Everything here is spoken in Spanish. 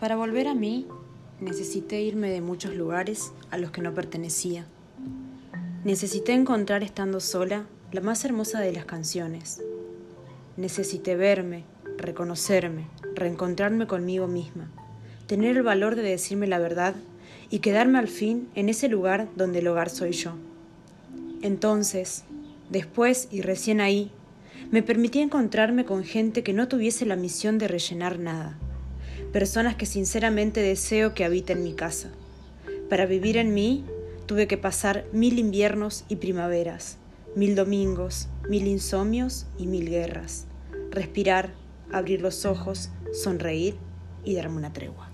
Para volver a mí, necesité irme de muchos lugares a los que no pertenecía. Necesité encontrar estando sola la más hermosa de las canciones. Necesité verme, reconocerme, reencontrarme conmigo misma, tener el valor de decirme la verdad y quedarme al fin en ese lugar donde el hogar soy yo. Entonces, después y recién ahí, me permití encontrarme con gente que no tuviese la misión de rellenar nada personas que sinceramente deseo que habiten mi casa. Para vivir en mí tuve que pasar mil inviernos y primaveras, mil domingos, mil insomnios y mil guerras. Respirar, abrir los ojos, sonreír y darme una tregua.